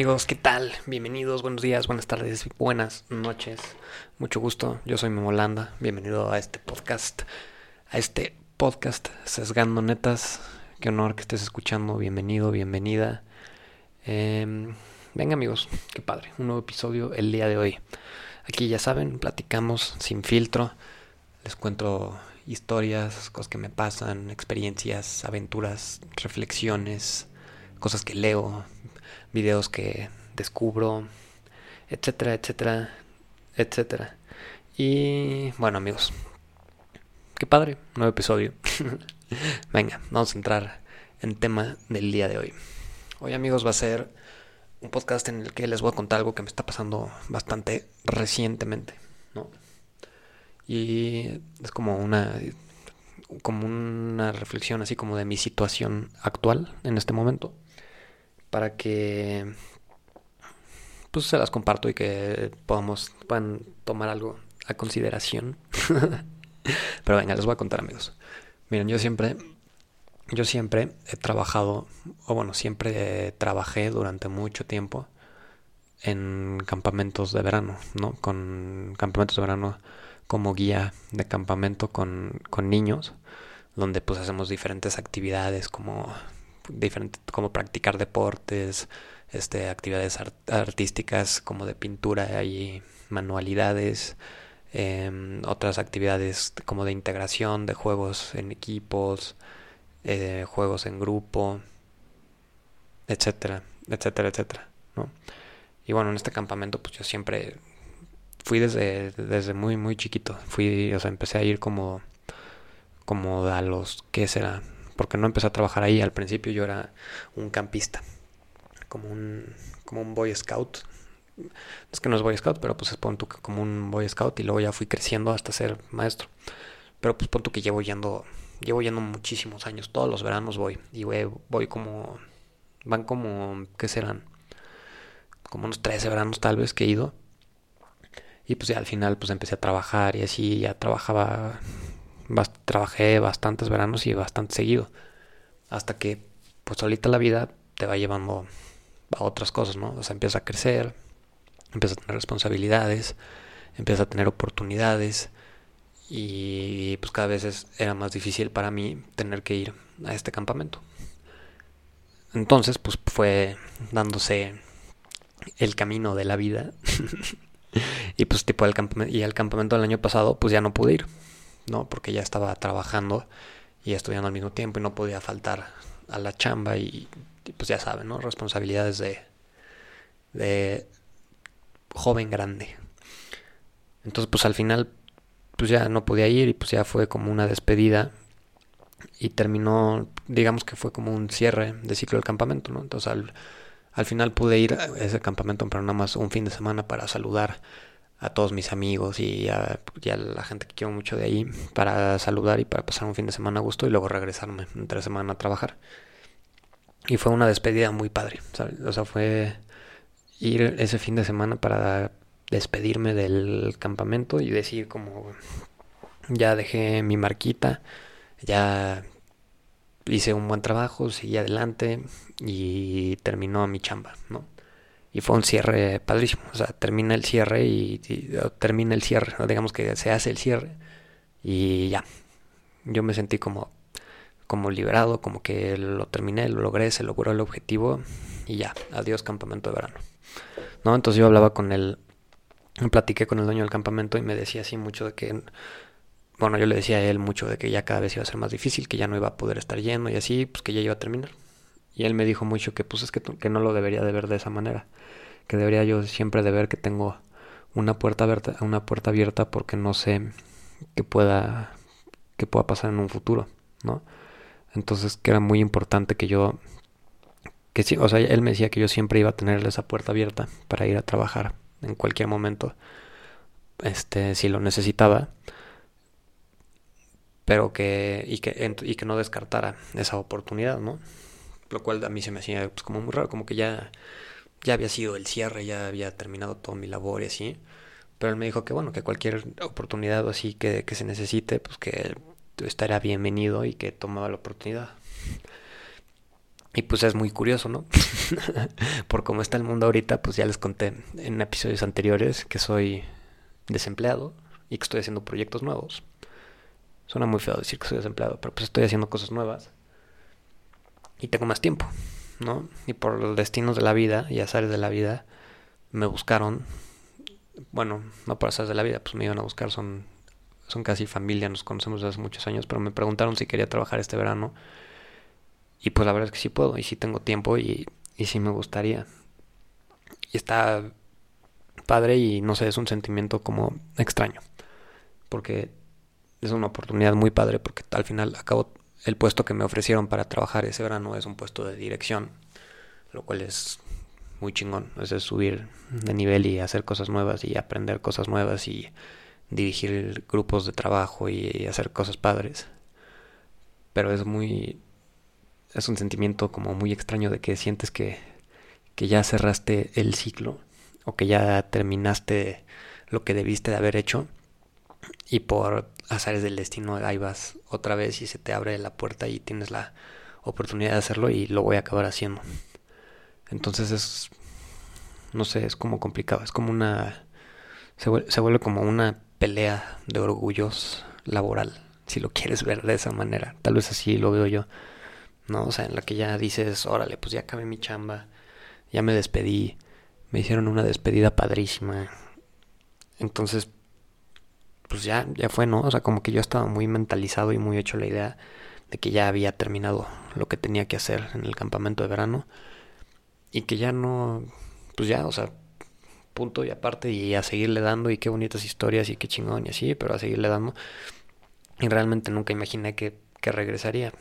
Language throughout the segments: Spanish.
amigos, ¿qué tal? Bienvenidos, buenos días, buenas tardes, buenas noches. Mucho gusto, yo soy Memolanda. Bienvenido a este podcast, a este podcast Sesgando Netas. Qué honor que estés escuchando, bienvenido, bienvenida. Em, venga amigos, qué padre, un nuevo episodio el día de hoy. Aquí ya saben, platicamos sin filtro, les cuento historias, cosas que me pasan, experiencias, aventuras, reflexiones, cosas que leo, videos que descubro, etcétera, etcétera, etcétera. Y bueno amigos, qué padre, nuevo episodio. Venga, vamos a entrar en tema del día de hoy. Hoy amigos va a ser un podcast en el que les voy a contar algo que me está pasando bastante recientemente, ¿no? Y es como una como una reflexión así como de mi situación actual en este momento para que pues se las comparto y que podamos puedan tomar algo a consideración. Pero venga, les voy a contar, amigos. Miren, yo siempre yo siempre he trabajado o bueno, siempre trabajé durante mucho tiempo en campamentos de verano, ¿no? Con campamentos de verano como guía de campamento con, con niños, donde pues hacemos diferentes actividades como como practicar deportes, este, actividades artísticas como de pintura y manualidades, em, otras actividades como de integración de juegos en equipos, eh, juegos en grupo, etcétera, etcétera, etcétera, ¿no? Y bueno, en este campamento pues yo siempre fui desde, desde muy, muy chiquito, fui, o sea, empecé a ir como, como a los, ¿qué será? Porque no empecé a trabajar ahí. Al principio yo era un campista, como un, como un Boy Scout. Es que no es Boy Scout, pero pues es como un Boy Scout y luego ya fui creciendo hasta ser maestro. Pero pues pon que llevo yendo, llevo yendo muchísimos años, todos los veranos voy y voy, voy como, van como, ¿qué serán? Como unos 13 veranos tal vez que he ido. Y pues ya al final pues empecé a trabajar y así ya trabajaba trabajé bastantes veranos y bastante seguido. Hasta que, pues ahorita la vida te va llevando a otras cosas, ¿no? O sea, empieza a crecer, empieza a tener responsabilidades, empieza a tener oportunidades y pues cada vez era más difícil para mí tener que ir a este campamento. Entonces, pues fue dándose el camino de la vida. y pues tipo el campamento, y el campamento del año pasado pues ya no pude ir. ¿No? Porque ya estaba trabajando y estudiando al mismo tiempo y no podía faltar a la chamba y, pues ya saben, ¿no? Responsabilidades de, de joven grande. Entonces pues al final pues ya no podía ir y pues ya fue como una despedida y terminó, digamos que fue como un cierre de ciclo del campamento, ¿no? Entonces al, al final pude ir a ese campamento, pero nada más un fin de semana para saludar a todos mis amigos y a, la gente que quiero mucho de ahí para saludar y para pasar un fin de semana a gusto y luego regresarme entre semana a trabajar. Y fue una despedida muy padre, O sea, fue ir ese fin de semana para despedirme del campamento y decir como ya dejé mi marquita, ya hice un buen trabajo, seguí adelante y terminó mi chamba, ¿no? Y fue un cierre padrísimo. O sea, termina el cierre y, termina el cierre, digamos que se hace el cierre y ya. Yo me sentí como, como liberado, como que lo terminé, lo logré, se logró el objetivo y ya, adiós campamento de verano. ¿No? Entonces yo hablaba con él, platiqué con el dueño del campamento y me decía así mucho de que, bueno, yo le decía a él mucho de que ya cada vez iba a ser más difícil, que ya no iba a poder estar lleno y así, pues que ya iba a terminar. Y él me dijo mucho que pues es que, que no lo debería de ver de esa manera que debería yo siempre de ver que tengo una puerta abierta, una puerta abierta porque no sé qué pueda, qué pueda pasar en un futuro, ¿no? Entonces que era muy importante que yo, que sí, o sea, él me decía que yo siempre iba a tener esa puerta abierta para ir a trabajar en cualquier momento, este, si lo necesitaba, pero que, y que, y que no descartara esa oportunidad, ¿no? Lo cual a mí se me hacía pues, como muy raro, como que ya ya había sido el cierre, ya había terminado toda mi labor y así. Pero él me dijo que bueno, que cualquier oportunidad o así que, que se necesite, pues que estaría bienvenido y que tomaba la oportunidad. Y pues es muy curioso, ¿no? Por cómo está el mundo ahorita, pues ya les conté en episodios anteriores que soy desempleado y que estoy haciendo proyectos nuevos. Suena muy feo decir que soy desempleado, pero pues estoy haciendo cosas nuevas. Y tengo más tiempo, ¿no? Y por los destinos de la vida y azares de la vida, me buscaron. Bueno, no por azares de la vida, pues me iban a buscar, son, son casi familia, nos conocemos desde hace muchos años, pero me preguntaron si quería trabajar este verano y pues la verdad es que sí puedo y sí tengo tiempo y, y sí me gustaría. Y está padre y no sé, es un sentimiento como extraño. Porque es una oportunidad muy padre porque al final acabo el puesto que me ofrecieron para trabajar ese verano es un puesto de dirección, lo cual es muy chingón, es subir de nivel y hacer cosas nuevas y aprender cosas nuevas y dirigir grupos de trabajo y hacer cosas padres. Pero es muy es un sentimiento como muy extraño de que sientes que, que ya cerraste el ciclo o que ya terminaste lo que debiste de haber hecho y por azares del destino ahí vas otra vez y se te abre la puerta y tienes la oportunidad de hacerlo y lo voy a acabar haciendo. Entonces es, no sé, es como complicado, es como una, se vuelve, como una pelea de orgullos laboral, si lo quieres ver de esa manera. Tal vez así lo veo yo. ¿no? O sea, en la que ya dices, órale, pues ya acabé mi chamba, ya me despedí, me hicieron una despedida padrísima. Entonces, pues ya, ya fue, ¿no? O sea, como que yo estaba muy mentalizado y muy hecho la idea de que ya había terminado lo que tenía que hacer en el campamento de verano y que ya no, pues ya, o sea, punto y aparte y a seguirle dando y qué bonitas historias y qué chingón y así, pero a seguirle dando. Y realmente nunca imaginé que, que regresaría.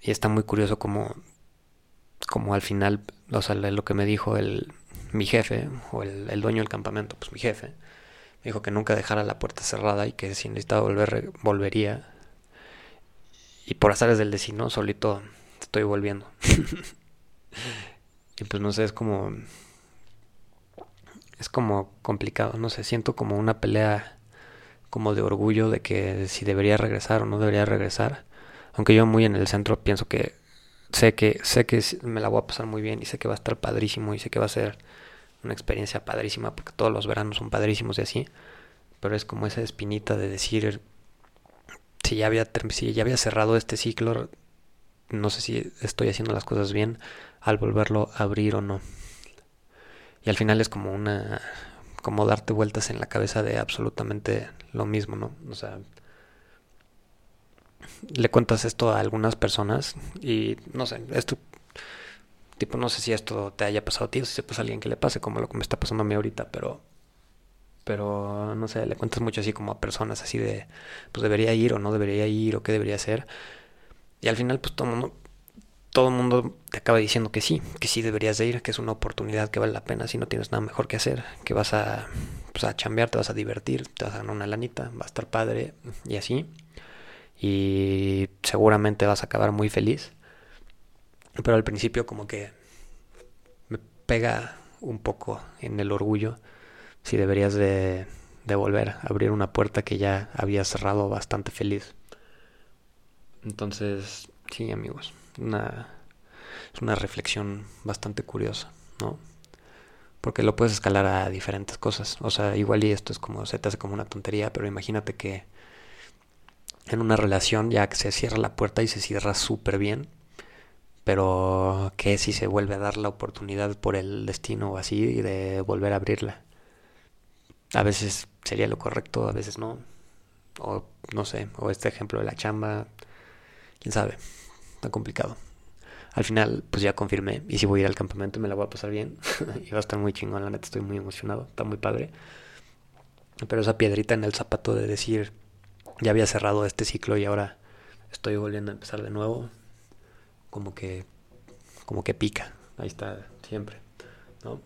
Y está muy curioso como, como al final, o sea, lo que me dijo el, mi jefe, o el, el dueño del campamento, pues mi jefe, dijo que nunca dejara la puerta cerrada y que si necesitaba volver, volvería. Y por azares del destino, solito estoy volviendo. y pues no sé, es como. Es como complicado, no sé, siento como una pelea como de orgullo de que si debería regresar o no debería regresar. Aunque yo muy en el centro pienso que sé que sé que me la voy a pasar muy bien y sé que va a estar padrísimo y sé que va a ser una experiencia padrísima porque todos los veranos son padrísimos y así. Pero es como esa espinita de decir si ya había si ya había cerrado este ciclo, no sé si estoy haciendo las cosas bien al volverlo a abrir o no. Y al final es como una como darte vueltas en la cabeza de absolutamente lo mismo, ¿no? O sea, le cuentas esto a algunas personas y no sé, esto tipo no sé si esto te haya pasado a ti o si se pasa a alguien que le pase como lo que me está pasando a mí ahorita, pero pero no sé, le cuentas mucho así como a personas así de pues debería ir o no debería ir o qué debería hacer. Y al final pues todo el mundo todo mundo te acaba diciendo que sí, que sí deberías de ir, que es una oportunidad que vale la pena si no tienes nada mejor que hacer, que vas a pues a chambear, te vas a divertir, te vas a ganar una lanita, va a estar padre y así y seguramente vas a acabar muy feliz. Pero al principio como que me pega un poco en el orgullo si deberías de, volver a abrir una puerta que ya había cerrado bastante feliz. Entonces, sí amigos, una, es una reflexión bastante curiosa, ¿no? Porque lo puedes escalar a diferentes cosas. O sea, igual y esto es como, se te hace como una tontería, pero imagínate que en una relación ya que se cierra la puerta y se cierra súper bien, pero que si se vuelve a dar la oportunidad por el destino o así de volver a abrirla. A veces sería lo correcto, a veces no. O no sé, o este ejemplo de la chamba, quién sabe, está complicado. Al final, pues ya confirmé, y si voy a ir al campamento me la voy a pasar bien, y va a estar muy chingón, la neta estoy muy emocionado, está muy padre. Pero esa piedrita en el zapato de decir, ya había cerrado este ciclo y ahora estoy volviendo a empezar de nuevo, como que, como que pica, ahí está siempre, ¿no?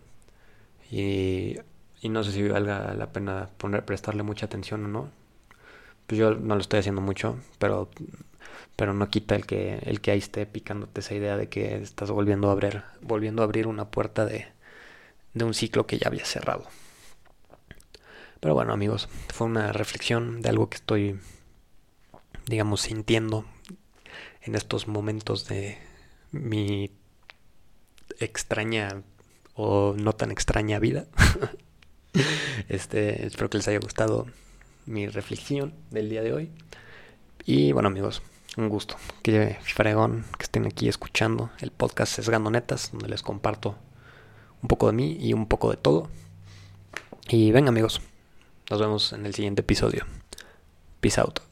Y, y no sé si valga la pena prestarle mucha atención o no. Pues yo no lo estoy haciendo mucho, pero, pero no quita el que, el que ahí esté picándote esa idea de que estás volviendo a abrir, volviendo a abrir una puerta de, de un ciclo que ya había cerrado. Pero bueno amigos, fue una reflexión de algo que estoy, digamos, sintiendo en estos momentos de mi extraña o no tan extraña vida. este, espero que les haya gustado mi reflexión del día de hoy. Y bueno amigos, un gusto. Qué fregón que estén aquí escuchando el podcast Sesgando Netas, donde les comparto un poco de mí y un poco de todo. Y venga amigos, nos vemos en el siguiente episodio. Peace out.